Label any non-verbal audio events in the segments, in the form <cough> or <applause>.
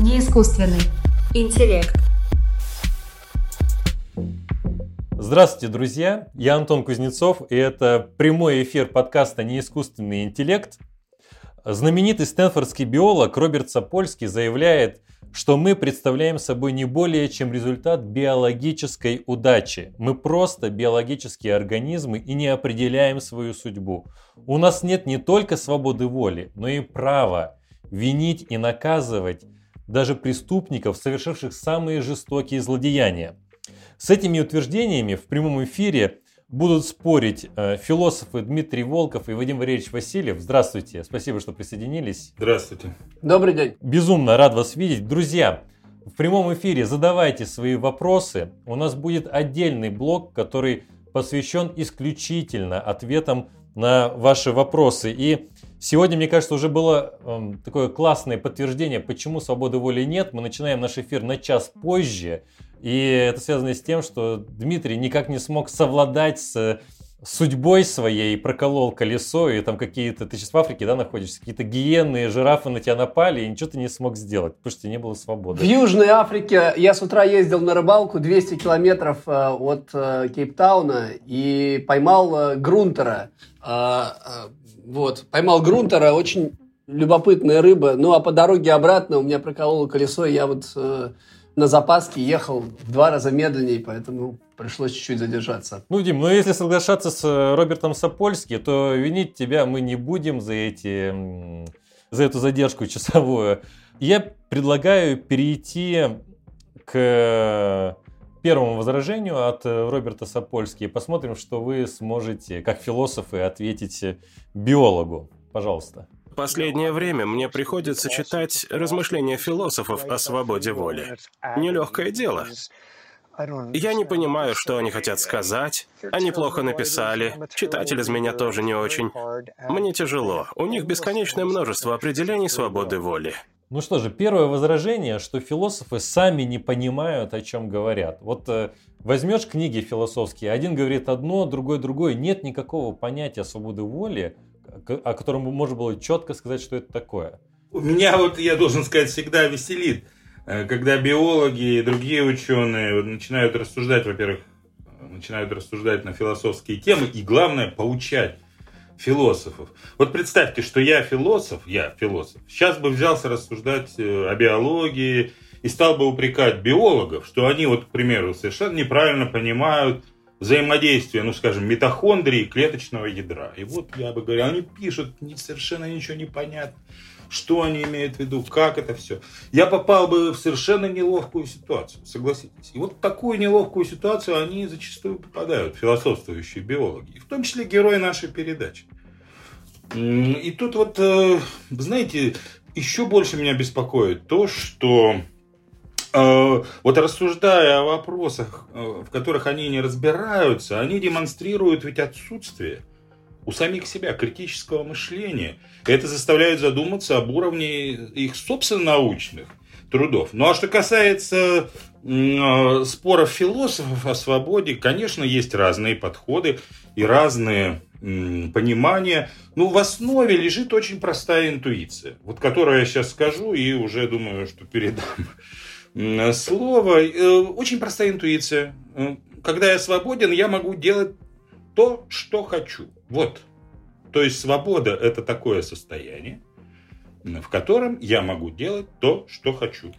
не искусственный интеллект. Здравствуйте, друзья! Я Антон Кузнецов, и это прямой эфир подкаста «Неискусственный интеллект». Знаменитый стэнфордский биолог Роберт Сапольский заявляет, что мы представляем собой не более чем результат биологической удачи. Мы просто биологические организмы и не определяем свою судьбу. У нас нет не только свободы воли, но и права винить и наказывать даже преступников, совершивших самые жестокие злодеяния. С этими утверждениями в прямом эфире будут спорить э, философы Дмитрий Волков и Вадим Валерьевич Васильев. Здравствуйте, спасибо, что присоединились. Здравствуйте. Добрый день. Безумно рад вас видеть. Друзья, в прямом эфире задавайте свои вопросы. У нас будет отдельный блок, который посвящен исключительно ответам на ваши вопросы. И сегодня, мне кажется, уже было э, такое классное подтверждение, почему свободы воли нет. Мы начинаем наш эфир на час позже. И это связано с тем, что Дмитрий никак не смог совладать с судьбой своей, проколол колесо, и там какие-то, ты сейчас в Африке, да, находишься, какие-то гиены, жирафы на тебя напали, и ничего ты не смог сделать, потому что не было свободы. В Южной Африке я с утра ездил на рыбалку 200 километров э, от э, Кейптауна и поймал э, грунтера. Вот, поймал грунтера, очень любопытная рыба. Ну, а по дороге обратно у меня прокололо колесо, и я вот на запаске ехал в два раза медленнее, поэтому пришлось чуть-чуть задержаться. Ну, Дим, ну если соглашаться с э, Робертом Сапольски, то винить тебя мы не будем за эти за эту задержку часовую. Я предлагаю перейти к первому возражению от э, Роберта Сапольски посмотрим, что вы сможете, как философы, ответить биологу. Пожалуйста последнее время мне приходится читать размышления философов о свободе воли. Нелегкое дело. Я не понимаю, что они хотят сказать. Они плохо написали. Читатель из меня тоже не очень. Мне тяжело. У них бесконечное множество определений свободы воли. Ну что же, первое возражение, что философы сами не понимают, о чем говорят. Вот э, возьмешь книги философские, один говорит одно, другой другое, нет никакого понятия свободы воли, о котором можно было четко сказать, что это такое? Меня вот, я должен сказать, всегда веселит, э, когда биологи и другие ученые начинают рассуждать, во-первых, начинают рассуждать на философские темы и, главное, поучать философов. Вот представьте, что я философ, я философ, сейчас бы взялся рассуждать э, о биологии и стал бы упрекать биологов, что они вот, к примеру, совершенно неправильно понимают взаимодействия, ну, скажем, митохондрии и клеточного ядра. И вот я бы говорил, они пишут, совершенно ничего не понятно, что они имеют в виду, как это все. Я попал бы в совершенно неловкую ситуацию, согласитесь. И вот в такую неловкую ситуацию они зачастую попадают, философствующие биологи, в том числе герои нашей передачи. И тут вот, э, знаете, еще больше меня беспокоит то, что Э, вот рассуждая о вопросах, э, в которых они не разбираются, они демонстрируют ведь отсутствие у самих себя критического мышления. Это заставляет задуматься об уровне их собственно научных трудов. Ну а что касается э, споров философов о свободе, конечно, есть разные подходы и разные понимания. Но в основе лежит очень простая интуиция, вот которую я сейчас скажу и уже думаю, что передам слово. Э, очень простая интуиция. Э, когда я свободен, я могу делать то, что хочу. Вот. То есть свобода – это такое состояние, в котором я могу делать то, что хочу.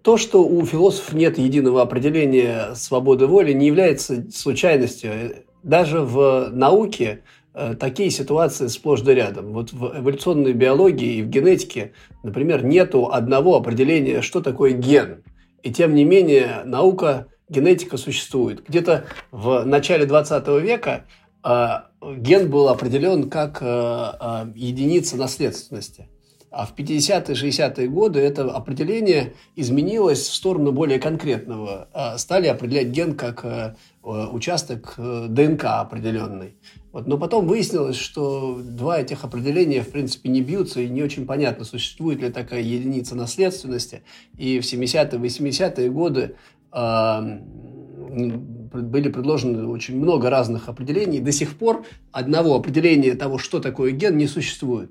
То, что у философов нет единого определения свободы воли, не является случайностью. Даже в науке э, такие ситуации сплошь да рядом. Вот в эволюционной биологии и в генетике, например, нету одного определения, что такое ген. И тем не менее наука, генетика существует. Где-то в начале 20 века э, ген был определен как э, э, единица наследственности. А в 50-е, 60-е годы это определение изменилось в сторону более конкретного. Стали определять ген как участок ДНК определенный. Вот. Но потом выяснилось, что два этих определения, в принципе, не бьются, и не очень понятно, существует ли такая единица наследственности. И в 70-е, 80-е годы были предложены очень много разных определений. До сих пор одного определения того, что такое ген, не существует.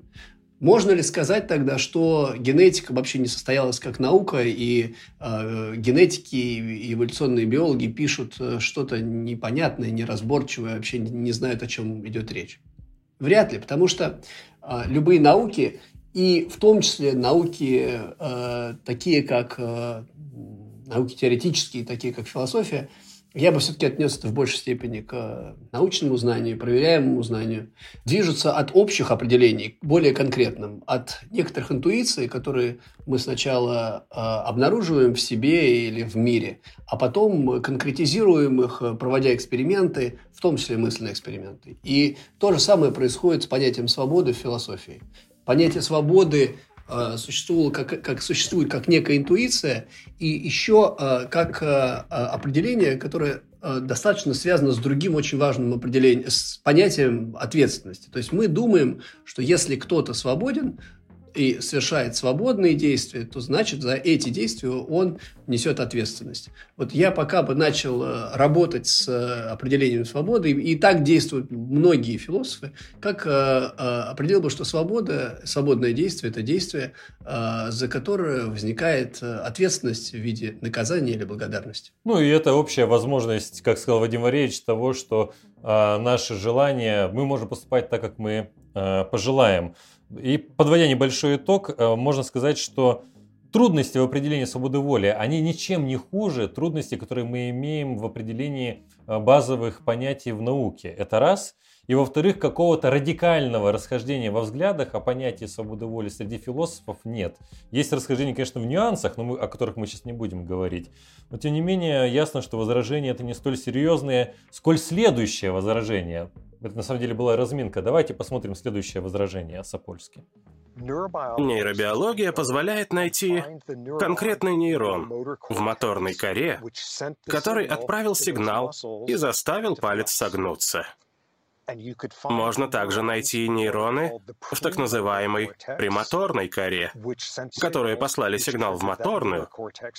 Можно ли сказать тогда, что генетика вообще не состоялась как наука, и э, генетики и эволюционные биологи пишут э, что-то непонятное, неразборчивое, вообще не знают, о чем идет речь? Вряд ли, потому что э, любые науки, и в том числе науки э, такие, как э, науки теоретические, такие как философия – я бы все-таки отнес это в большей степени к научному знанию, проверяемому знанию, движутся от общих определений к более конкретным, от некоторых интуиций, которые мы сначала э, обнаруживаем в себе или в мире, а потом конкретизируем их, проводя эксперименты, в том числе мысленные эксперименты. И то же самое происходит с понятием свободы в философии. Понятие свободы Э, существовало как, как существует как некая интуиция и еще э, как э, определение, которое достаточно связано с другим очень важным определением, с понятием ответственности. То есть мы думаем, что если кто-то свободен, и совершает свободные действия, то значит за эти действия он несет ответственность. Вот я пока бы начал э, работать с э, определением свободы, и так действуют многие философы, как э, определил бы, что свобода, свободное действие – это действие, за которое возникает ответственность в виде наказания или благодарности. Ну и это общая возможность, как сказал Вадим Варевич, того, что наши желания, мы можем поступать так, как мы пожелаем. И подводя небольшой итог, э, можно сказать, что трудности в определении свободы воли, они ничем не хуже трудностей, которые мы имеем в определении э, базовых понятий в науке. Это раз. И во-вторых, какого-то радикального расхождения во взглядах о понятии свободы воли среди философов нет. Есть расхождение, конечно, в нюансах, но мы, о которых мы сейчас не будем говорить. Но тем не менее, ясно, что возражения это не столь серьезные, сколь следующее возражение. Это на самом деле была разминка. Давайте посмотрим следующее возражение о Сапольске. Нейробиология позволяет найти конкретный нейрон в моторной коре, который отправил сигнал и заставил палец согнуться. Можно также найти нейроны в так называемой премоторной коре, которые послали сигнал в моторную,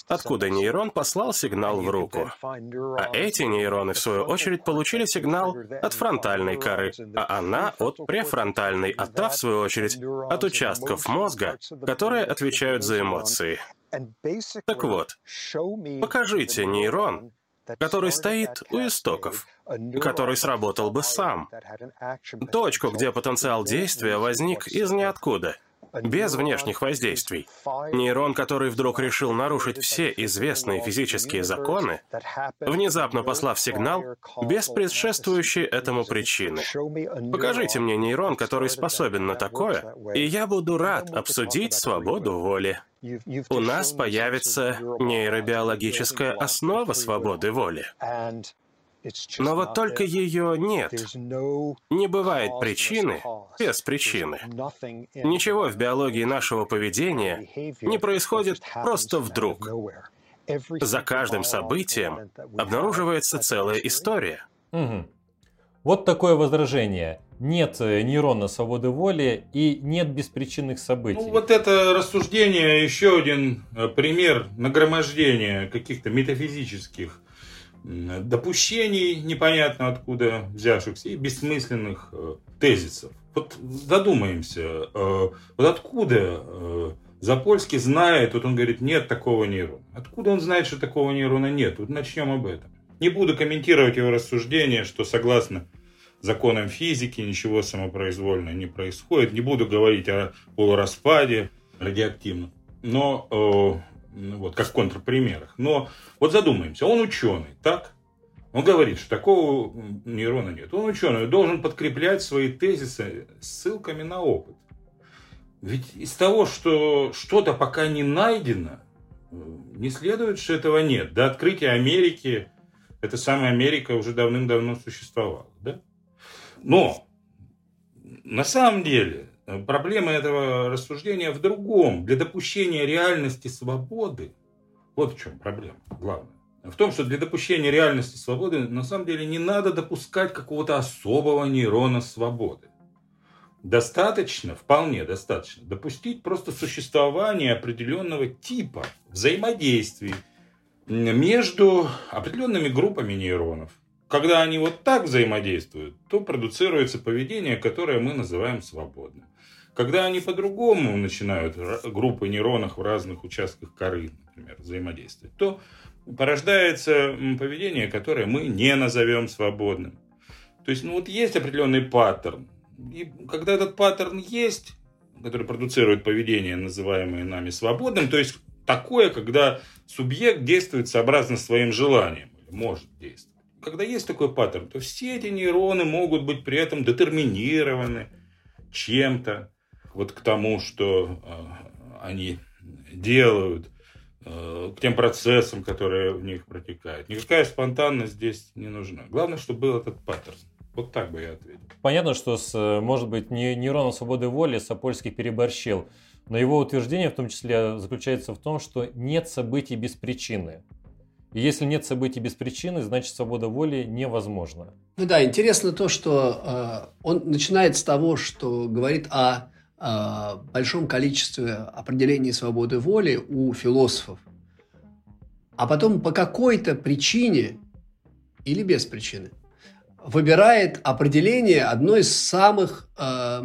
откуда нейрон послал сигнал в руку. А эти нейроны, в свою очередь, получили сигнал от фронтальной коры, а она от префронтальной, а та, в свою очередь, от участков мозга, которые отвечают за эмоции. Так вот, покажите нейрон, который стоит у истоков, который сработал бы сам. Точку, где потенциал действия возник из ниоткуда, без внешних воздействий. Нейрон, который вдруг решил нарушить все известные физические законы, внезапно послав сигнал без предшествующей этому причины. Покажите мне нейрон, который способен на такое, и я буду рад обсудить свободу воли. У нас появится нейробиологическая основа свободы воли. Но вот только ее нет. Не бывает причины без причины. Ничего в биологии нашего поведения не происходит просто вдруг. За каждым событием обнаруживается целая история. Угу. Вот такое возражение. Нет э, нейрона свободы воли и нет беспричинных событий. Ну, вот это рассуждение еще один э, пример нагромождения каких-то метафизических допущений, непонятно откуда взявшихся, и бессмысленных э, тезисов. Вот задумаемся, э, вот откуда э, Запольский знает, вот он говорит, нет такого нейрона. Откуда он знает, что такого нейрона нет? Вот начнем об этом. Не буду комментировать его рассуждение, что согласно законам физики ничего самопроизвольно не происходит. Не буду говорить о полураспаде радиоактивном. Но вот как в контрпримерах. Но вот задумаемся, он ученый, так? Он говорит, что такого нейрона нет. Он ученый, должен подкреплять свои тезисы ссылками на опыт. Ведь из того, что что-то пока не найдено, не следует, что этого нет. До открытия Америки эта самая Америка уже давным-давно существовала. Да? Но на самом деле Проблема этого рассуждения в другом. Для допущения реальности свободы, вот в чем проблема главная. В том, что для допущения реальности свободы на самом деле не надо допускать какого-то особого нейрона свободы. Достаточно, вполне достаточно, допустить просто существование определенного типа взаимодействий между определенными группами нейронов. Когда они вот так взаимодействуют, то продуцируется поведение, которое мы называем свободным. Когда они по-другому начинают группы нейронов в разных участках коры, например, взаимодействовать, то порождается поведение, которое мы не назовем свободным. То есть, ну вот есть определенный паттерн. И когда этот паттерн есть, который продуцирует поведение, называемое нами свободным, то есть такое, когда субъект действует сообразно своим желаниям, или может действовать. Когда есть такой паттерн, то все эти нейроны могут быть при этом детерминированы чем-то, вот к тому, что э, они делают, э, к тем процессам, которые в них протекают. Никакая спонтанность здесь не нужна. Главное, чтобы был этот паттерн. Вот так бы я ответил. Понятно, что, с, может быть, не нейроном свободы воли Сапольский переборщил, но его утверждение в том числе заключается в том, что нет событий без причины. И если нет событий без причины, значит свобода воли невозможна. Ну да, интересно то, что э, он начинает с того, что говорит о э, большом количестве определений свободы воли у философов. А потом по какой-то причине или без причины выбирает определение одной из самых э,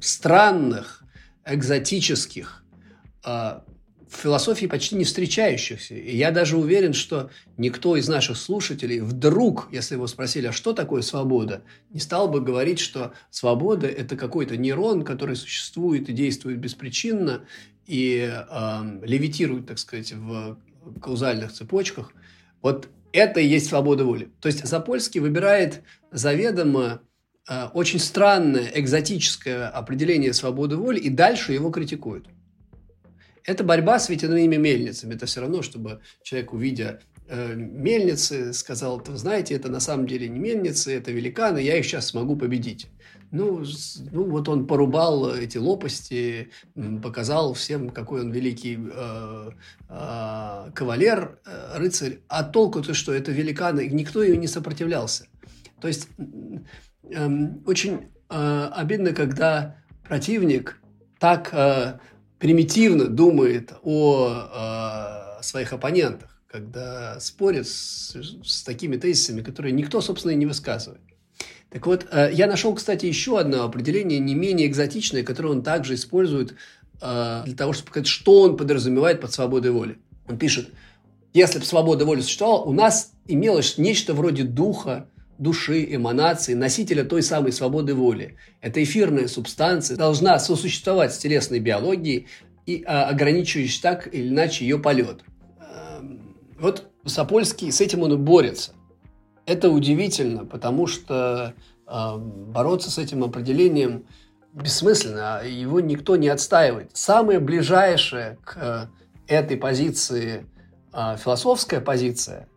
странных, экзотических, э, в философии почти не встречающихся. И я даже уверен, что никто из наших слушателей вдруг, если его спросили, а что такое свобода, не стал бы говорить, что свобода – это какой-то нейрон, который существует и действует беспричинно, и э, левитирует, так сказать, в каузальных цепочках. Вот это и есть свобода воли. То есть Запольский выбирает заведомо э, очень странное, экзотическое определение свободы воли и дальше его критикует. Это борьба с ветряными мельницами. Это все равно, чтобы человек, увидя э, мельницы, сказал, вы знаете, это на самом деле не мельницы, это великаны, я их сейчас смогу победить. Ну, ну вот он порубал эти лопасти, показал всем, какой он великий э, э, кавалер, э, рыцарь. А толку-то, что это великаны, никто ее не сопротивлялся. То есть э, очень э, обидно, когда противник так э, примитивно думает о э, своих оппонентах, когда спорит с, с такими тезисами, которые никто, собственно, и не высказывает. Так вот, э, я нашел, кстати, еще одно определение, не менее экзотичное, которое он также использует э, для того, чтобы сказать, что он подразумевает под свободой воли. Он пишет, если бы свобода воли существовала, у нас имелось нечто вроде духа, души, эманации, носителя той самой свободы воли. Эта эфирная субстанция должна сосуществовать с телесной биологией и а, ограничивающей так или иначе ее полет. Эм, вот Сапольский с этим он и борется – это удивительно, потому что э, бороться с этим определением бессмысленно, а его никто не отстаивает. Самое ближайшее к э, этой позиции э, философская позиция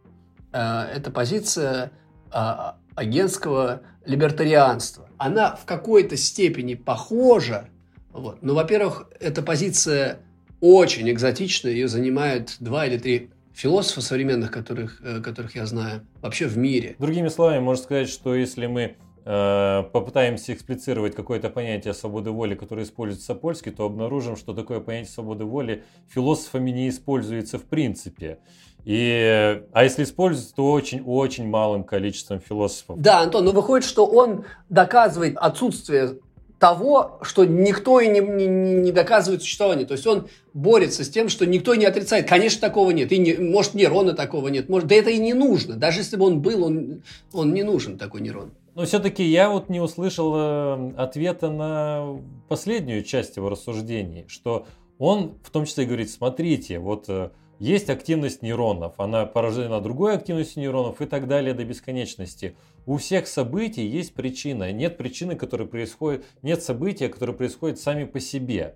э, это позиция э, агентского либертарианства. Она в какой-то степени похожа, вот. но, во-первых, эта позиция очень экзотичная, ее занимают два или три философов современных, которых, э, которых я знаю, вообще в мире. Другими словами, можно сказать, что если мы э, попытаемся эксплицировать какое-то понятие свободы воли, которое используется Сапольский, то обнаружим, что такое понятие свободы воли философами не используется в принципе. И, а если используется, то очень-очень малым количеством философов. Да, Антон, но выходит, что он доказывает отсутствие того, что никто и не, не, не доказывает существование. То есть он борется с тем, что никто не отрицает. Конечно, такого нет. И не, может, нейрона такого нет. Может, да это и не нужно. Даже если бы он был, он, он не нужен, такой нейрон. Но все-таки я вот не услышал э, ответа на последнюю часть его рассуждений, что он в том числе говорит, смотрите, вот э, есть активность нейронов, она порождена другой активностью нейронов и так далее до бесконечности. У всех событий есть причина. Нет причины, которая происходит, нет события, которые происходят сами по себе.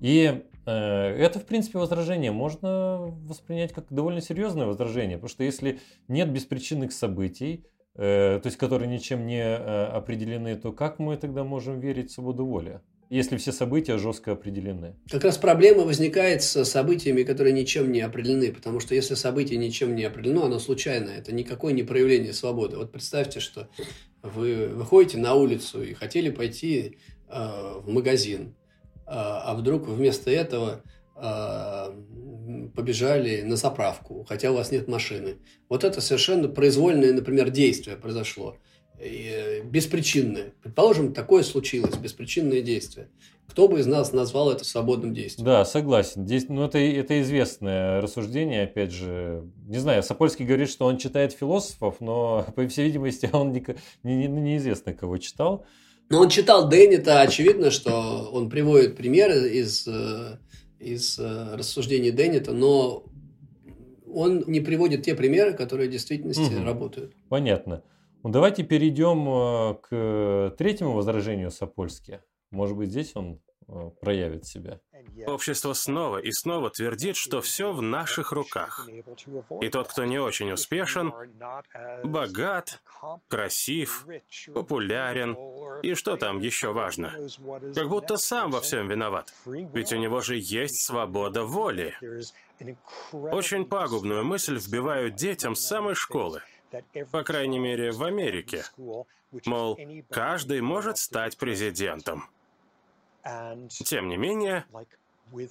И э, это, в принципе, возражение можно воспринять как довольно серьезное возражение, потому что если нет беспричинных событий, э, то есть которые ничем не э, определены, то как мы тогда можем верить в свободу воли? Если все события жестко определены. Как раз проблема возникает с событиями, которые ничем не определены, потому что если событие ничем не определено, оно случайное, это никакое не проявление свободы. Вот представьте, что вы выходите на улицу и хотели пойти э, в магазин, э, а вдруг вместо этого э, побежали на заправку, хотя у вас нет машины. Вот это совершенно произвольное, например, действие произошло. Э, беспричинное. Предположим, такое случилось, беспричинное действие. Кто бы из нас назвал это свободным действием? Да, согласен. Здесь, ну, это, это известное рассуждение, опять же. Не знаю, Сапольский говорит, что он читает философов, но, <laughs> по всей видимости, он не, не, неизвестно, кого читал. Но он читал Деннита, очевидно, что он приводит примеры из, э, из э, рассуждений Деннита, но он не приводит те примеры, которые в действительности угу. работают. Понятно. Ну, давайте перейдем э, к третьему возражению Сапольски. Может быть, здесь он э, проявит себя. Общество снова и снова твердит, что все в наших руках. И тот, кто не очень успешен, богат, красив, популярен, и что там еще важно? Как будто сам во всем виноват. Ведь у него же есть свобода воли. Очень пагубную мысль вбивают детям с самой школы. По крайней мере, в Америке. Мол, каждый может стать президентом. Тем не менее,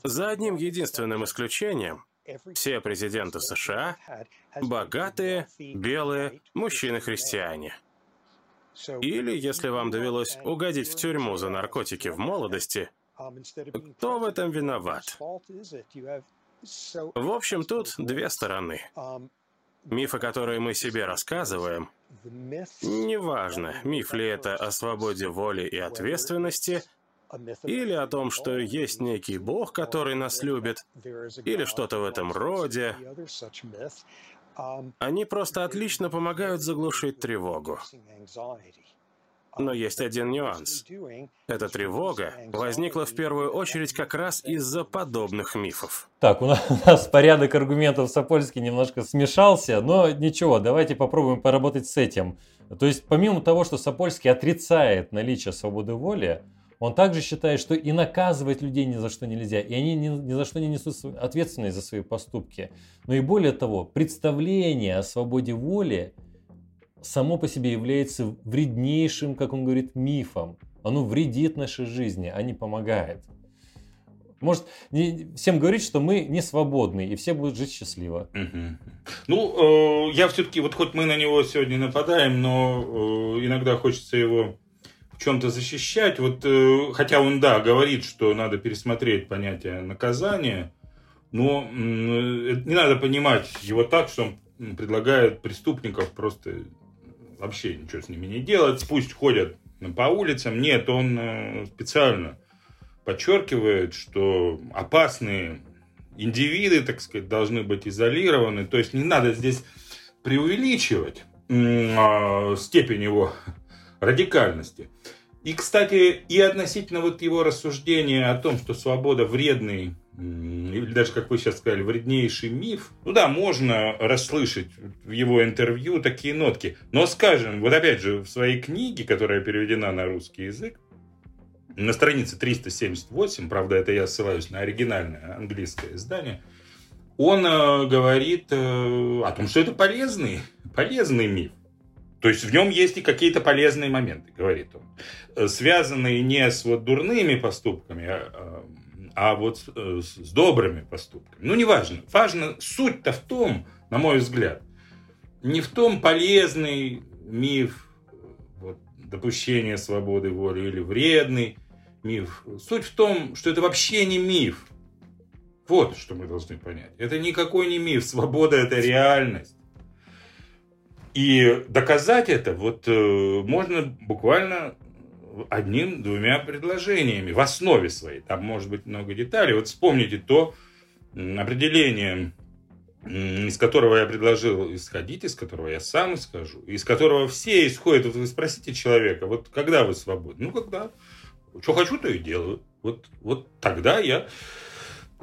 за одним единственным исключением, все президенты США – богатые, белые, мужчины-христиане. Или, если вам довелось угодить в тюрьму за наркотики в молодости, кто в этом виноват? В общем, тут две стороны. Мифы, которые мы себе рассказываем, неважно, миф ли это о свободе воли и ответственности – или о том, что есть некий бог, который нас любит, или что-то в этом роде. Они просто отлично помогают заглушить тревогу. Но есть один нюанс. Эта тревога возникла в первую очередь как раз из-за подобных мифов. Так, у нас, <laughs> у нас порядок аргументов Сапольский немножко смешался, но ничего, давайте попробуем поработать с этим. То есть, помимо того, что Сапольский отрицает наличие свободы воли, он также считает, что и наказывать людей ни за что нельзя, и они ни, ни за что не несут ответственность за свои поступки. Но и более того, представление о свободе воли само по себе является вреднейшим, как он говорит, мифом. Оно вредит нашей жизни, а не помогает. Может, не, всем говорить, что мы не свободны, и все будут жить счастливо. Угу. Ну, э, я все-таки, вот хоть мы на него сегодня нападаем, но э, иногда хочется его в чем-то защищать. Вот, э, хотя он, да, говорит, что надо пересмотреть понятие наказания, но э, не надо понимать его так, что он предлагает преступников просто вообще ничего с ними не делать, пусть ходят по улицам. Нет, он э, специально подчеркивает, что опасные индивиды, так сказать, должны быть изолированы. То есть не надо здесь преувеличивать а, степень его радикальности. И, кстати, и относительно вот его рассуждения о том, что свобода вредный, или даже, как вы сейчас сказали, вреднейший миф, ну да, можно расслышать в его интервью такие нотки. Но, скажем, вот опять же, в своей книге, которая переведена на русский язык, на странице 378, правда, это я ссылаюсь на оригинальное английское издание, он э, говорит э, о том, что это полезный, полезный миф. То есть в нем есть и какие-то полезные моменты, говорит он, э, связанные не с вот дурными поступками, а, а вот с, э, с добрыми поступками. Ну, неважно. Важно, суть-то в том, на мой взгляд, не в том полезный миф вот, допущения свободы воли или вредный миф. Суть в том, что это вообще не миф. Вот что мы должны понять. Это никакой не миф. Свобода – это реальность. И доказать это вот э, можно буквально одним-двумя предложениями в основе своей. Там может быть много деталей. Вот вспомните то определение, из которого я предложил исходить, из которого я сам исхожу, из которого все исходят. Вот вы спросите человека, вот когда вы свободны? Ну, когда? Что хочу, то и делаю. Вот, вот тогда я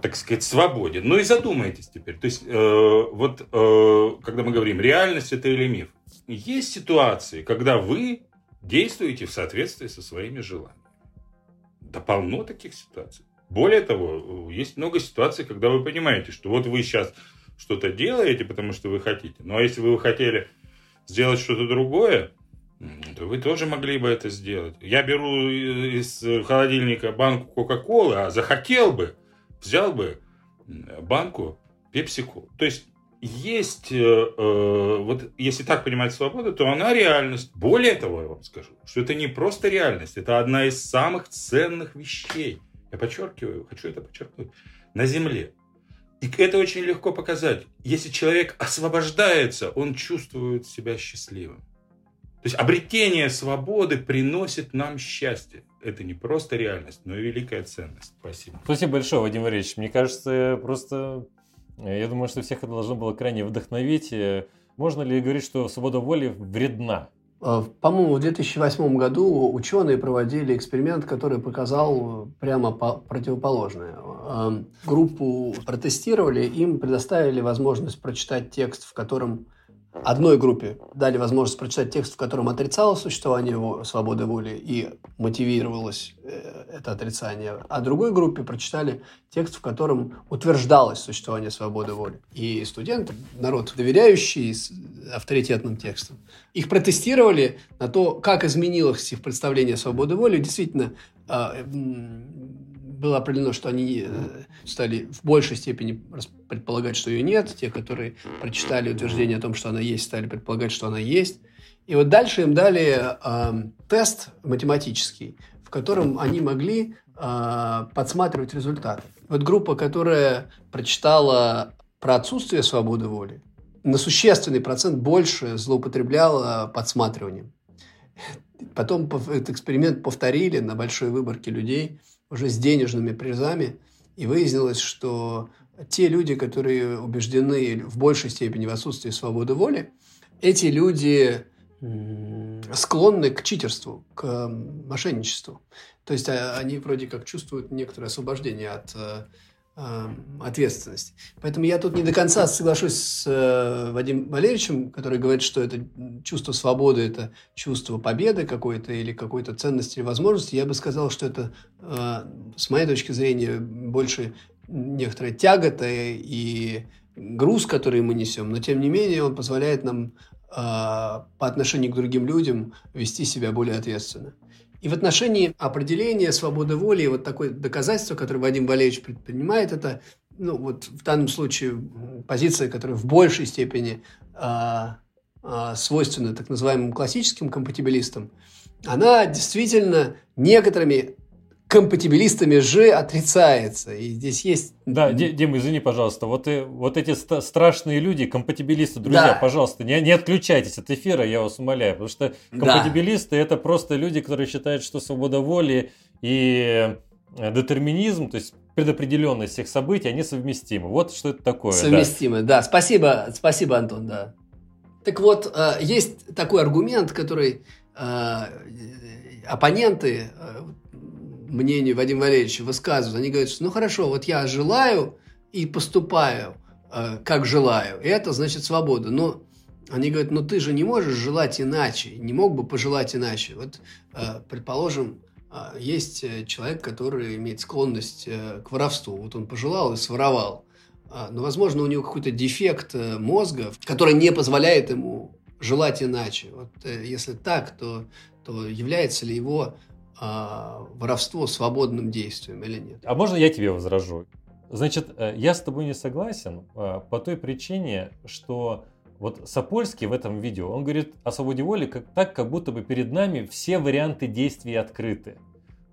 так сказать, свободен. Ну и задумайтесь теперь. То есть, э, вот э, когда мы говорим, реальность это или миф, есть ситуации, когда вы действуете в соответствии со своими желаниями. Да полно таких ситуаций. Более того, есть много ситуаций, когда вы понимаете, что вот вы сейчас что-то делаете, потому что вы хотите. Но если бы вы хотели сделать что-то другое, то вы тоже могли бы это сделать. Я беру из холодильника банку Кока-Колы, а захотел бы, взял бы банку пепсику. То есть есть, э, э, вот если так понимать свободу, то она реальность. Более того, я вам скажу, что это не просто реальность, это одна из самых ценных вещей. Я подчеркиваю, хочу это подчеркнуть, на Земле. И это очень легко показать. Если человек освобождается, он чувствует себя счастливым. То есть обретение свободы приносит нам счастье. Это не просто реальность, но и великая ценность. Спасибо. Спасибо большое, Вадим Валерьевич. Мне кажется, просто я думаю, что всех это должно было крайне вдохновить. Э, можно ли говорить, что свобода воли вредна? Э, по-моему, в 2008 году ученые проводили эксперимент, который показал прямо противоположное. Группу протестировали, им предоставили возможность прочитать текст, в котором одной группе дали возможность прочитать текст, в котором отрицалось существование свободы воли и мотивировалось э, это отрицание, а другой группе прочитали текст, в котором утверждалось существование свободы воли. И студенты, народ, доверяющий авторитетным текстам, их протестировали на то, как изменилось их представление свободы воли. Действительно, а, было определено, что они э, стали в большей степени предполагать, что ее нет. Те, которые прочитали утверждение о том, что она есть, стали предполагать, что она есть. И вот дальше им дали э, тест математический, в котором они могли э, подсматривать результаты. Вот группа, которая прочитала про отсутствие свободы воли, на существенный процент больше злоупотребляла подсматриванием. Потом этот эксперимент повторили на большой выборке людей – уже с денежными призами, и выяснилось, что те люди, которые убеждены в большей степени в отсутствии свободы воли, эти люди склонны к читерству, к мошенничеству. То есть а, они вроде как чувствуют некоторое освобождение от э, ответственности. Поэтому я тут не до конца соглашусь с э, Вадимом Валерьевичем, который говорит, что это чувство свободы, это чувство победы какой-то или какой-то ценности или возможности. Я бы сказал, что это, э, с моей точки зрения, больше некоторая тягота и груз, который мы несем, но тем не менее он позволяет нам э, по отношению к другим людям вести себя более ответственно. И в отношении определения свободы воли, вот такое доказательство, которое Вадим Валерьевич предпринимает, это, ну, вот в данном случае позиция, которая в большей степени а, а, свойственна так называемым классическим компатибилистам, она действительно некоторыми компатибилистами же отрицается. И здесь есть... Да, Дим, извини, пожалуйста, вот, и, вот эти страшные люди, компатибилисты, друзья, да. пожалуйста, не, не отключайтесь от эфира, я вас умоляю, потому что компатибилисты да. это просто люди, которые считают, что свобода воли и э, детерминизм, то есть предопределенность всех событий, они совместимы. Вот что это такое. Совместимы, да. да. Спасибо, спасибо, Антон, да. Так вот, э, есть такой аргумент, который э, оппоненты мнению Вадима Валерьевича высказывают, они говорят, что ну хорошо, вот я желаю и поступаю, э, как желаю, и это значит свобода. Но они говорят, ну ты же не можешь желать иначе, не мог бы пожелать иначе. Вот, э, предположим, э, есть человек, который имеет склонность э, к воровству. Вот он пожелал и своровал. Э, но, возможно, у него какой-то дефект э, мозга, который не позволяет ему желать иначе. Вот э, если так, то, то является ли его а, воровство свободным действием или нет. А можно я тебе возражу? Значит, э, я с тобой не согласен э, по той причине, что вот Сапольский в этом видео, он говорит о свободе воли как, так, как будто бы перед нами все варианты действий открыты.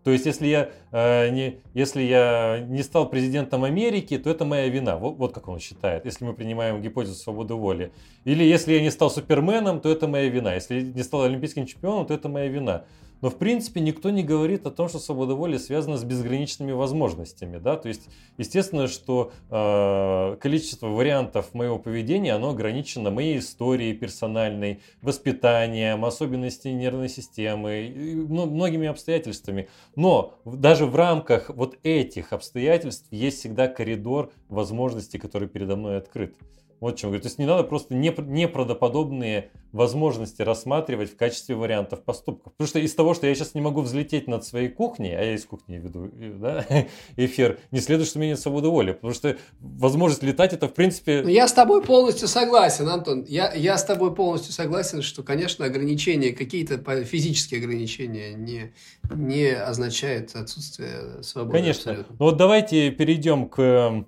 То есть, если я, э, не, если я не стал президентом Америки, то это моя вина. Вот, вот как он считает, если мы принимаем гипотезу свободы воли. Или если я не стал суперменом, то это моя вина. Если не стал олимпийским чемпионом, то это моя вина. Но в принципе никто не говорит о том, что свобода воли связана с безграничными возможностями. Да? То есть, естественно, что э, количество вариантов моего поведения, оно ограничено моей историей персональной, воспитанием, особенностями нервной системы, многими обстоятельствами. Но даже в рамках вот этих обстоятельств есть всегда коридор возможностей, который передо мной открыт. Вот чем говорю. То есть не надо просто неправдоподобные возможности рассматривать в качестве вариантов поступков. Потому что из того, что я сейчас не могу взлететь над своей кухней, а я из кухни веду да, <laughs> эфир, не следует, что у меня нет свободы воли. Потому что возможность летать это в принципе... Ну, я с тобой полностью согласен, Антон. Я, я с тобой полностью согласен, что, конечно, ограничения, какие-то физические ограничения не, не означают отсутствие свободы. Конечно. Абсолютно. Ну вот давайте перейдем к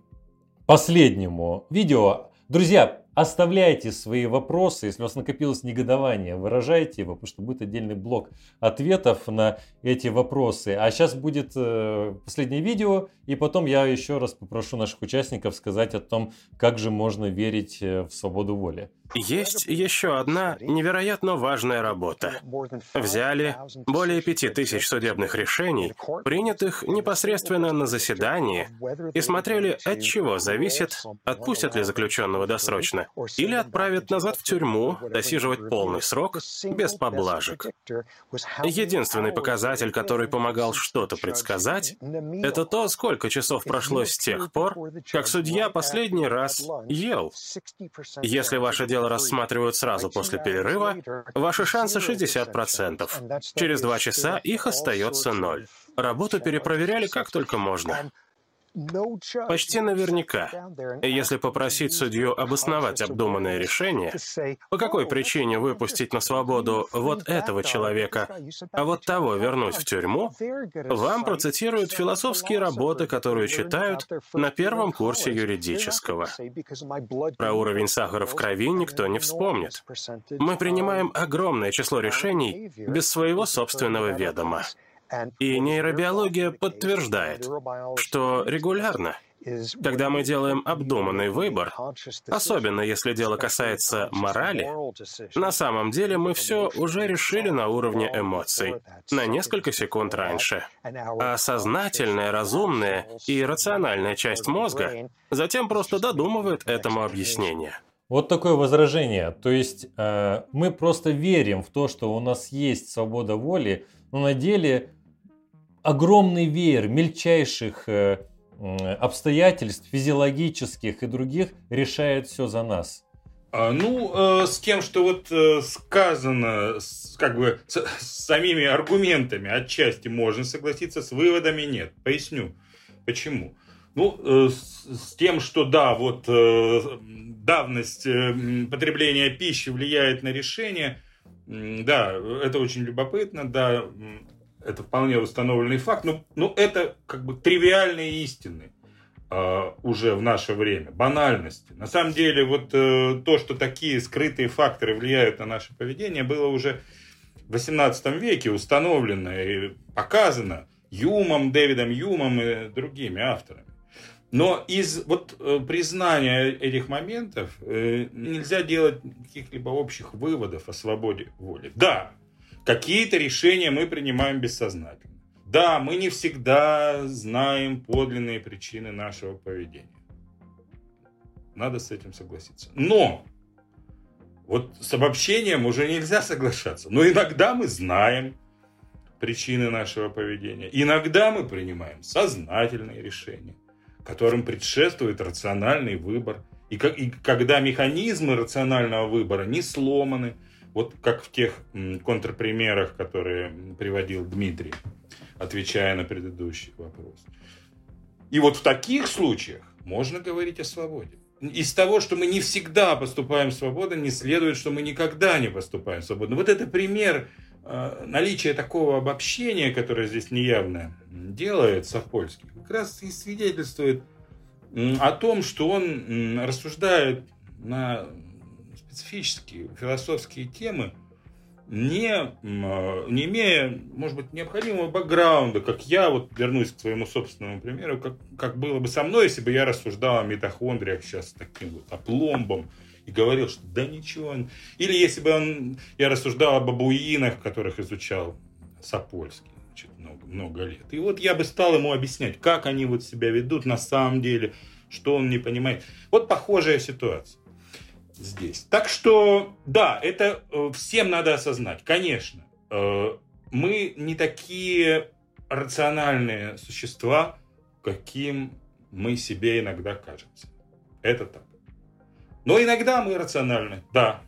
последнему видео Друзья, Оставляйте свои вопросы, если у вас накопилось негодование, выражайте его, потому что будет отдельный блок ответов на эти вопросы. А сейчас будет э, последнее видео, и потом я еще раз попрошу наших участников сказать о том, как же можно верить э, в свободу воли. Есть еще одна невероятно важная работа. Взяли более пяти тысяч судебных решений, принятых непосредственно на заседании, и смотрели, от чего зависит, отпустят ли заключенного досрочно, или отправят назад в тюрьму досиживать полный срок без поблажек. Единственный показатель, который помогал что-то предсказать, это то, сколько часов прошло с тех пор, как судья последний раз ел. Если ваше дело рассматривают сразу после перерыва, ваши шансы 60%. Через два часа их остается ноль. Работу перепроверяли как только можно. Почти наверняка, если попросить судью обосновать обдуманное решение, по какой причине выпустить на свободу вот этого человека, а вот того вернуть в тюрьму, вам процитируют философские работы, которые читают на первом курсе юридического. Про уровень сахара в крови никто не вспомнит. Мы принимаем огромное число решений без своего собственного ведома. И нейробиология подтверждает, что регулярно, когда мы делаем обдуманный выбор, особенно если дело касается морали, на самом деле мы все уже решили на уровне эмоций, на несколько секунд раньше. А сознательная, разумная и рациональная часть мозга затем просто додумывает этому объяснение. Вот такое возражение. То есть э, мы просто верим в то, что у нас есть свобода воли, но на деле огромный веер мельчайших э, обстоятельств, физиологических и других, решает все за нас. А, ну, э, с тем, что вот э, сказано, с, как бы с, с самими аргументами отчасти можно согласиться, с выводами нет. Поясню, почему. Ну, э, с, с тем, что да, вот э, давность э, потребления пищи влияет на решение, да, это очень любопытно, да, это вполне установленный факт, но, но это как бы тривиальные истины э, уже в наше время, банальности. На самом деле вот э, то, что такие скрытые факторы влияют на наше поведение, было уже в 18 веке установлено и показано Юмом, Дэвидом Юмом и другими авторами. Но из вот э, признания этих моментов э, нельзя делать каких-либо общих выводов о свободе воли. Да, Какие-то решения мы принимаем бессознательно. Да, мы не всегда знаем подлинные причины нашего поведения. Надо с этим согласиться. Но вот с обобщением уже нельзя соглашаться. Но иногда мы знаем причины нашего поведения. Иногда мы принимаем сознательные решения, которым предшествует рациональный выбор. И, и когда механизмы рационального выбора не сломаны, вот как в тех контрпримерах, которые приводил Дмитрий, отвечая на предыдущий вопрос. И вот в таких случаях можно говорить о свободе. Из того, что мы не всегда поступаем свободно, не следует, что мы никогда не поступаем свободно. Вот это пример э, наличия такого обобщения, которое здесь неявно делает Сапольский, как раз и свидетельствует о том, что он рассуждает на специфические философские темы, не, не имея, может быть, необходимого бэкграунда, как я, вот вернусь к своему собственному примеру, как, как было бы со мной, если бы я рассуждал о митохондриях сейчас таким вот опломбом, и говорил, что да ничего. Или если бы он, я рассуждал о бабуинах, которых изучал Сапольский значит, много, много лет. И вот я бы стал ему объяснять, как они вот себя ведут на самом деле, что он не понимает. Вот похожая ситуация здесь. Так что, да, это э, всем надо осознать, конечно. Э, мы не такие рациональные существа, каким мы себе иногда кажемся. Это так. Но иногда мы рациональны, да.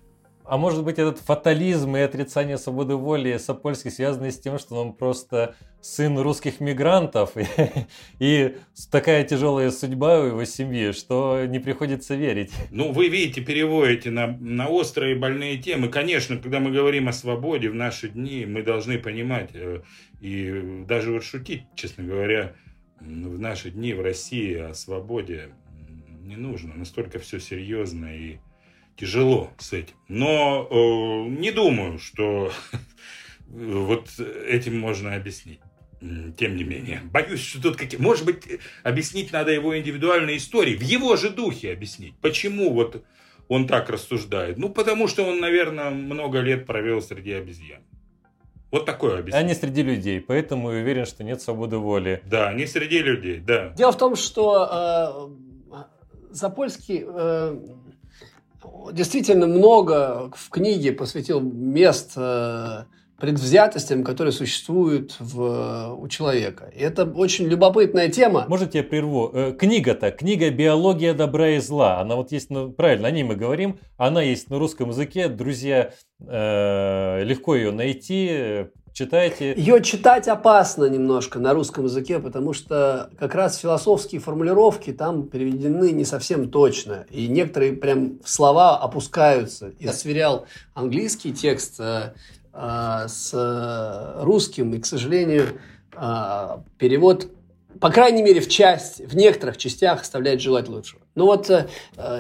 А может быть, этот фатализм и отрицание свободы воли Сапольский связаны с тем, что он просто сын русских мигрантов и, <laughs> и такая тяжелая судьба у его семьи, что не приходится верить. Ну, вы видите, переводите на, на острые больные темы. Конечно, когда мы говорим о свободе в наши дни, мы должны понимать э, и даже вот шутить, честно говоря, в наши дни в России о свободе не нужно. Настолько все серьезно и тяжело с этим. Но э, не думаю, что <laughs> вот этим можно объяснить. Тем не менее, боюсь, что тут какие... Может быть, объяснить надо его индивидуальной истории, в его же духе объяснить. Почему вот он так рассуждает? Ну, потому что он, наверное, много лет провел среди обезьян. Вот такое объяснение. А не среди людей, поэтому уверен, что нет свободы воли. Да, не среди людей, да. Дело в том, что э, Запольский э, действительно много в книге посвятил мест э, предвзятостям, которые существуют в, у человека. И это очень любопытная тема. Можете я прерву? Э, книга-то, книга «Биология добра и зла». Она вот есть, ну, правильно, о ней мы говорим. Она есть на русском языке. Друзья, э, легко ее найти. Читайте. Ее читать опасно немножко на русском языке, потому что как раз философские формулировки там переведены не совсем точно. И некоторые прям слова опускаются. Я сверял английский текст э, а, с русским, и, к сожалению, а, перевод, по крайней мере, в часть, в некоторых частях оставляет желать лучшего. Ну вот э,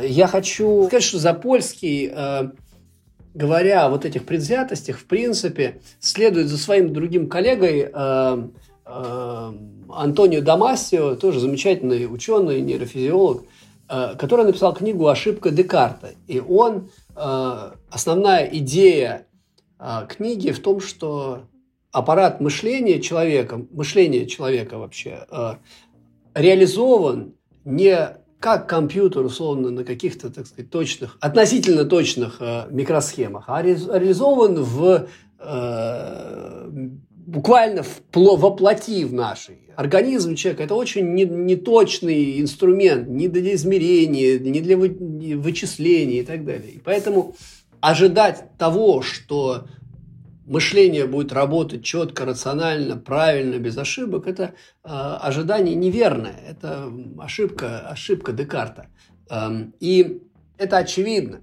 я хочу сказать, что Запольский, э, говоря о вот этих предвзятостях, в принципе, следует за своим другим коллегой э, Антонио Дамасио, тоже замечательный ученый, нейрофизиолог, который написал книгу «Ошибка Декарта». И он, основная идея а, книги в том, что аппарат мышления человека, мышление человека вообще, а, реализован не как компьютер, условно, на каких-то, так сказать, точных, относительно точных э, микросхемах, а реализован в э, буквально в, воплоти в нашей. Организм человека – это очень неточный инструмент ни для измерения, ни для вычисления и так далее. И поэтому ожидать того, что мышление будет работать четко, рационально, правильно, без ошибок, это э, ожидание неверное. Это ошибка, ошибка Декарта. Эм, и это очевидно.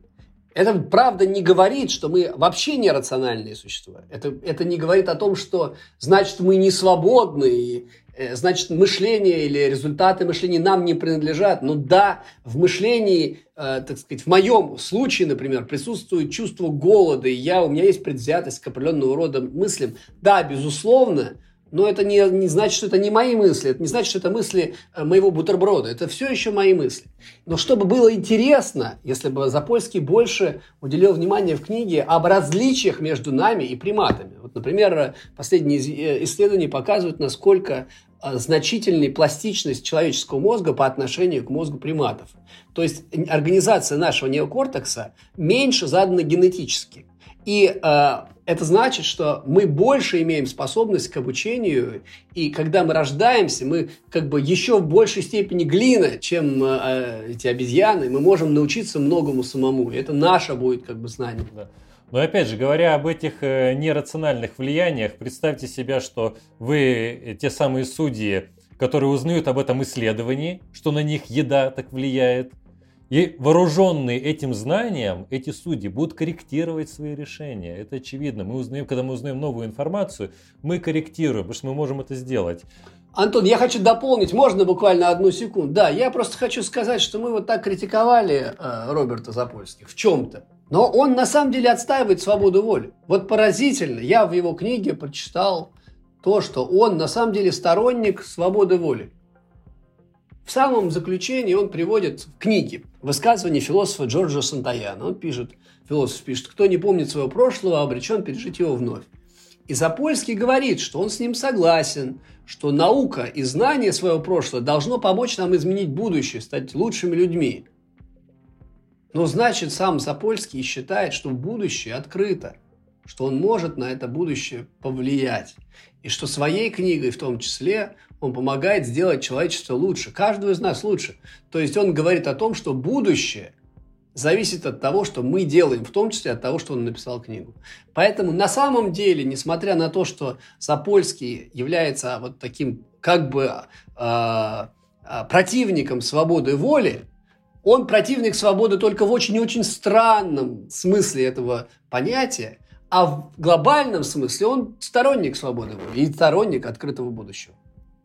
Это правда не говорит, что мы вообще не рациональные существа. Это, это не говорит о том, что значит мы не свободны, и значит, мышление или результаты мышления нам не принадлежат. Но да, в мышлении, э, так сказать, в моем случае, например, присутствует чувство голода, и я, у меня есть предвзятость к определенного рода мыслям. Да, безусловно, но это не, не значит, что это не мои мысли, это не значит, что это мысли э, моего бутерброда. Это все еще мои мысли. Но чтобы было интересно, если бы Запольский больше уделил внимание в книге об различиях между нами и приматами. Вот, например, последние исследования показывают, насколько Э, значительной пластичность человеческого мозга по отношению к мозгу приматов. То есть организация нашего неокортекса меньше задана генетически. И э, это значит, что мы больше имеем способность к обучению, и когда мы рождаемся, мы как бы еще в большей степени глина, чем э, эти обезьяны, мы можем научиться многому самому. Это наше будет как бы знание. Да. Но опять же, говоря об этих э, нерациональных влияниях, представьте себя, что вы э, те самые судьи, которые узнают об этом исследовании, что на них еда так влияет, и вооруженные этим знанием, эти судьи будут корректировать свои решения. Это очевидно. Мы узнаем, когда мы узнаем новую информацию, мы корректируем, потому что мы можем это сделать. Антон, я хочу дополнить, можно буквально одну секунду? Да, я просто хочу сказать, что мы вот так критиковали э, Роберта Запольских в чем-то. Но он на самом деле отстаивает свободу воли. Вот поразительно, я в его книге прочитал то, что он на самом деле сторонник свободы воли. В самом заключении он приводит в книге высказывание философа Джорджа Сантаяна. Он пишет, философ пишет, кто не помнит своего прошлого, обречен пережить его вновь. И Запольский говорит, что он с ним согласен, что наука и знание своего прошлого должно помочь нам изменить будущее, стать лучшими людьми. Но значит, сам Сапольский считает, что будущее открыто, что он может на это будущее повлиять. И что своей книгой в том числе он помогает сделать человечество лучше, каждого из нас лучше. То есть он говорит о том, что будущее зависит от того, что мы делаем, в том числе от того, что он написал книгу. Поэтому на самом деле, несмотря на то, что Сапольский является вот таким как бы э, противником свободы воли, он противник свободы только в очень очень странном смысле этого понятия, а в глобальном смысле он сторонник свободы воли и сторонник открытого будущего.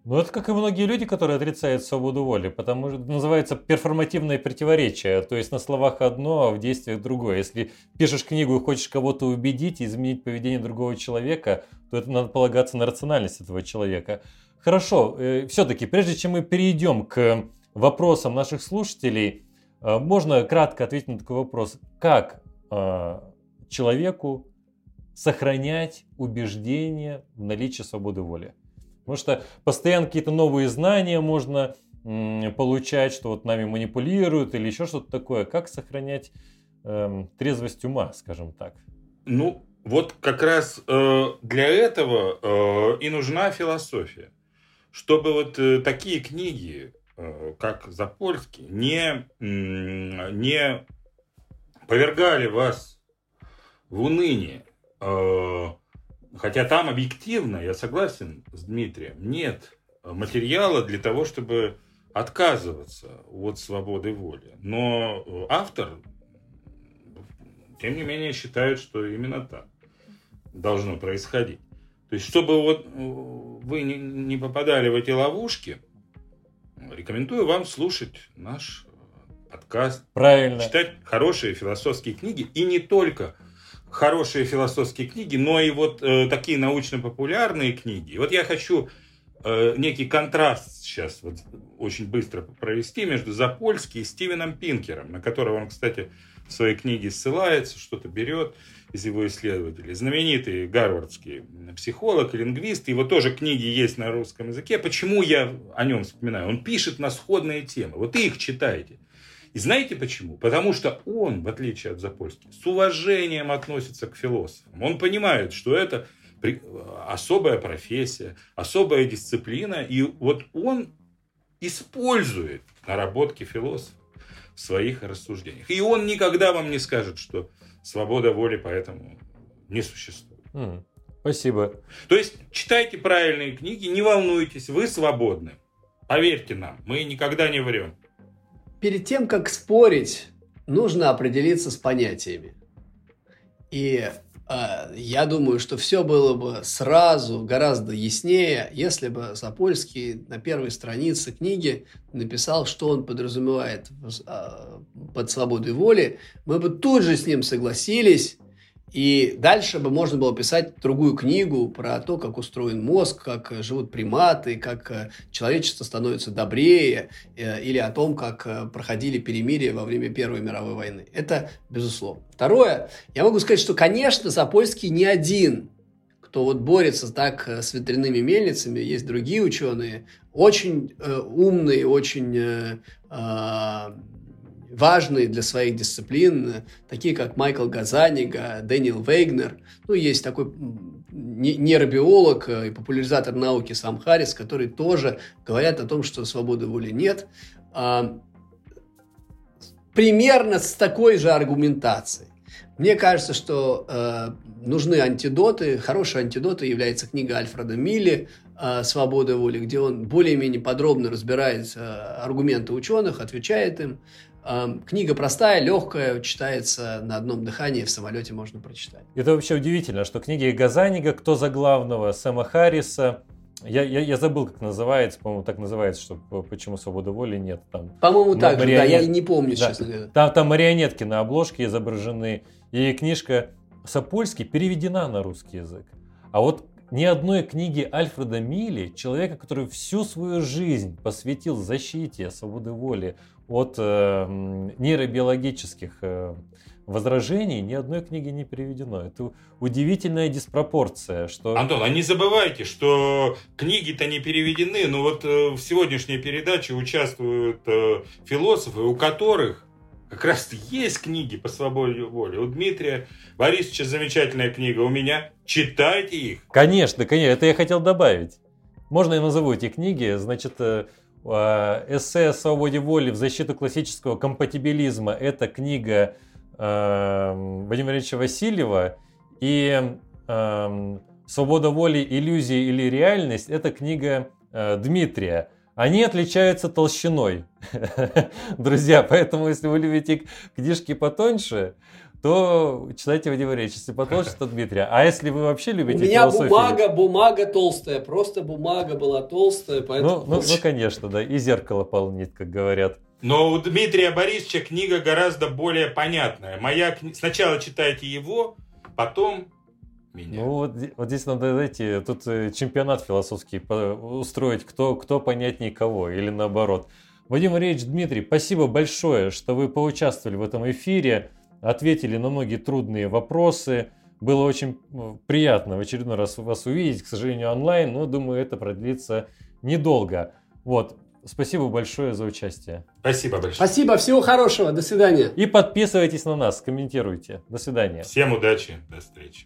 Ну, это как и многие люди, которые отрицают свободу воли, потому что называется перформативное противоречие. То есть на словах одно, а в действиях другое. Если пишешь книгу и хочешь кого-то убедить, изменить поведение другого человека, то это надо полагаться на рациональность этого человека. Хорошо, э, все-таки, прежде чем мы перейдем к вопросам наших слушателей, можно кратко ответить на такой вопрос. Как э, человеку сохранять убеждение в наличии свободы воли? Потому что постоянно какие-то новые знания можно получать, что вот нами манипулируют или еще что-то такое. Как сохранять эм, трезвость ума, скажем так? Ну, вот как раз э, для этого э, и нужна философия. Чтобы вот э, такие книги, э, как Запольский, не, э, не повергали вас в уныние. Э, Хотя там объективно, я согласен с Дмитрием, нет материала для того, чтобы отказываться от свободы воли. Но автор, тем не менее, считает, что именно так должно происходить. То есть, чтобы вот вы не попадали в эти ловушки, рекомендую вам слушать наш подкаст. Правильно. Читать хорошие философские книги. И не только хорошие философские книги, но и вот э, такие научно-популярные книги. вот я хочу э, некий контраст сейчас вот очень быстро провести между Запольски и Стивеном Пинкером, на которого он, кстати, в своей книге ссылается, что-то берет из его исследователей. Знаменитый гарвардский психолог и лингвист, его тоже книги есть на русском языке. Почему я о нем вспоминаю? Он пишет на сходные темы. Вот их читайте. И знаете почему? Потому что он, в отличие от Запольского, с уважением относится к философам. Он понимает, что это особая профессия, особая дисциплина. И вот он использует наработки философов в своих рассуждениях. И он никогда вам не скажет, что свобода воли поэтому не существует. Mm, спасибо. То есть читайте правильные книги, не волнуйтесь, вы свободны. Поверьте нам, мы никогда не врем перед тем, как спорить, нужно определиться с понятиями. И я думаю, что все было бы сразу гораздо яснее, если бы Запольский на первой странице книги написал, что он подразумевает э, под свободой воли. Мы бы тут же с ним согласились и дальше бы можно было писать другую книгу про то, как устроен мозг, как живут приматы, как э, человечество становится добрее, э, или о том, как э, проходили перемирия во время Первой мировой войны. Это безусловно. Второе, я могу сказать, что, конечно, Запольский не один, кто вот борется так с ветряными мельницами, есть другие ученые, очень э, умные, очень э, важные для своих дисциплин, такие как Майкл Газанига, Дэниел Вейгнер. Ну, есть такой нейробиолог и популяризатор науки Сам Харрис, который тоже говорят о том, что свободы воли нет. А, примерно с такой же аргументацией. Мне кажется, что э, нужны антидоты. Хорошей антидотой является книга Альфреда Милли э, «Свобода воли», где он более-менее подробно разбирает э, аргументы ученых, отвечает им. Книга простая, легкая, читается на одном дыхании, в самолете можно прочитать. Это вообще удивительно, что книги Газанига «Кто за главного», Сэма Харриса, я, я, я забыл, как называется, по-моему, так называется, что почему свободы воли нет. Там, по-моему, так марионет... же, да, я не помню, да. честно говоря. Там, там марионетки на обложке изображены, и книжка Сапольский переведена на русский язык. А вот ни одной книги Альфреда Милли, человека, который всю свою жизнь посвятил защите свободы воли от э, нейробиологических э, возражений, ни одной книги не переведено. Это удивительная диспропорция. Что... Антон, а не забывайте, что книги-то не переведены, но вот э, в сегодняшней передаче участвуют э, философы, у которых как раз есть книги по свободе воли. У Дмитрия Борисовича замечательная книга, у меня. Читайте их. Конечно, конечно, это я хотел добавить. Можно я назову эти книги? Значит, э, э, эссе о свободе воли в защиту классического компатибилизма. Это книга э, Владимира Ильича Васильева. И «Свобода воли, иллюзии или реальность» – это книга Дмитрия. Они отличаются толщиной, <laughs> друзья. Поэтому, если вы любите книжки потоньше, то читайте Вадима Ильича. Если потолще, то Дмитрия. А если вы вообще любите У меня философию... бумага, бумага толстая. Просто бумага была толстая, поэтому... Ну, ну, ну, конечно, да. И зеркало полнит, как говорят. Но у Дмитрия Борисовича книга гораздо более понятная. Моя кни... Сначала читайте его, потом меня. Ну вот, вот здесь надо, знаете, тут э, чемпионат философский устроить, кто, кто понятнее кого, или наоборот. Вадим Ильич Дмитрий, спасибо большое, что вы поучаствовали в этом эфире, ответили на многие трудные вопросы. Было очень э, приятно в очередной раз вас увидеть, к сожалению, онлайн, но думаю, это продлится недолго. Вот, спасибо большое за участие. Спасибо большое. Спасибо, всего хорошего, до свидания. И подписывайтесь на нас, комментируйте. До свидания. Всем удачи, до встречи.